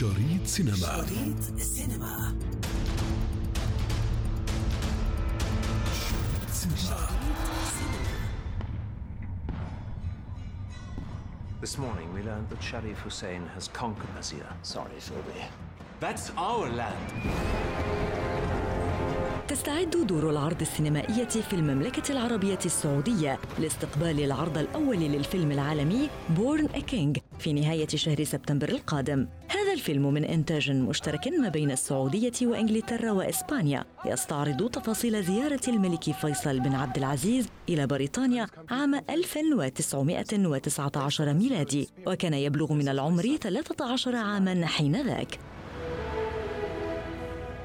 شريط سينما شريط السينما شريط سينما This morning we learned that Sharif Hussein has conquered Nazir. Sorry, Philby. That's our land. تستعد دور العرض السينمائية في المملكة العربية السعودية لاستقبال العرض الأول للفيلم العالمي Born a King في نهاية شهر سبتمبر القادم. هذا الفيلم من إنتاج مشترك ما بين السعودية وإنجلترا وإسبانيا. يستعرض تفاصيل زيارة الملك فيصل بن عبد العزيز إلى بريطانيا عام 1919 ميلادي وكان يبلغ من العمر 13 عاما حينذاك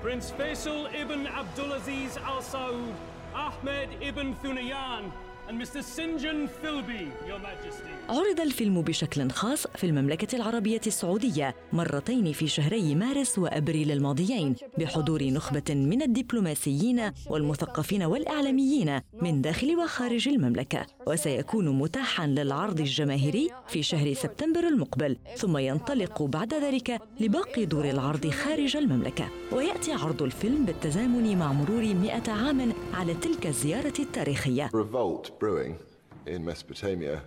Prince Faisal ibn Abdulaziz Al Saud, Ahmed ibn Thunayan, and Mr. Sinjan Philby, Your Majesty. عرض الفيلم بشكل خاص في المملكة العربية السعودية مرتين في شهري مارس وأبريل الماضيين بحضور نخبة من الدبلوماسيين والمثقفين والإعلاميين من داخل وخارج المملكة وسيكون متاحا للعرض الجماهيري في شهر سبتمبر المقبل ثم ينطلق بعد ذلك لباقي دور العرض خارج المملكة ويأتي عرض الفيلم بالتزامن مع مرور 100 عام على تلك الزيارة التاريخية brewing in Mesopotamia,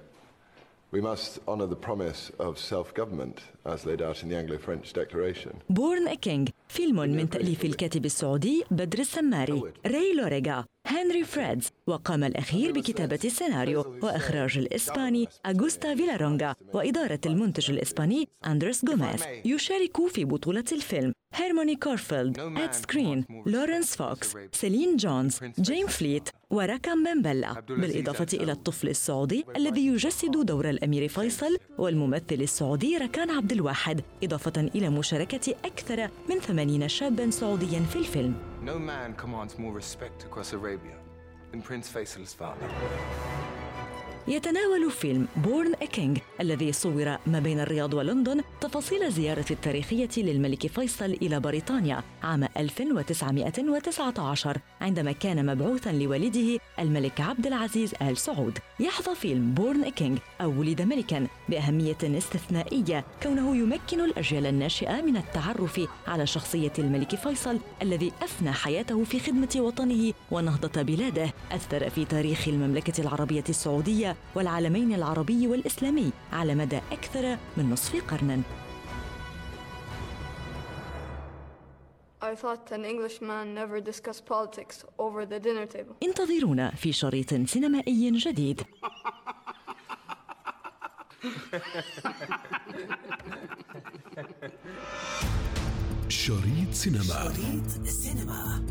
we must honour the promise of self government as laid out in the Anglo French Declaration. بورن كينج فيلم من تأليف الكاتب السعودي بدر السماري راي لوريغا هنري فريدز وقام الأخير بكتابة السيناريو وإخراج الإسباني أغوستا فيلارونغا وإدارة المنتج الإسباني أندرس غوميز يشارك في بطولة الفيلم هيرموني كورفيلد إد سكرين لورنس فوكس سيلين جونز جيم فليت وراكام بمبلا بالإضافة إلى الطفل السعودي الذي يجسد دور الأمير فيصل والممثل السعودي ركان عبد الواحد إضافة إلى مشاركة أكثر من 80 شابا سعوديا في الفيلم. No man commands more respect across Arabia than Prince Faisal's father. يتناول فيلم Born a King الذي صور ما بين الرياض ولندن تفاصيل الزيارة التاريخية للملك فيصل إلى بريطانيا عام 1919 عندما كان مبعوثا لوالده الملك عبد العزيز آل سعود. يحظى فيلم Born a King أو ولد ملكا بأهمية استثنائية كونه يمكن الأجيال الناشئة من التعرف على شخصية الملك فيصل الذي أفنى حياته في خدمة وطنه ونهضة بلاده أثر في تاريخ المملكة العربية السعودية والعالمين العربي والإسلامي على مدى أكثر من نصف قرن I thought an Englishman never discussed politics over the dinner table. انتظرونا في شريط سينمائي جديد. شريط سينما. شريط السينما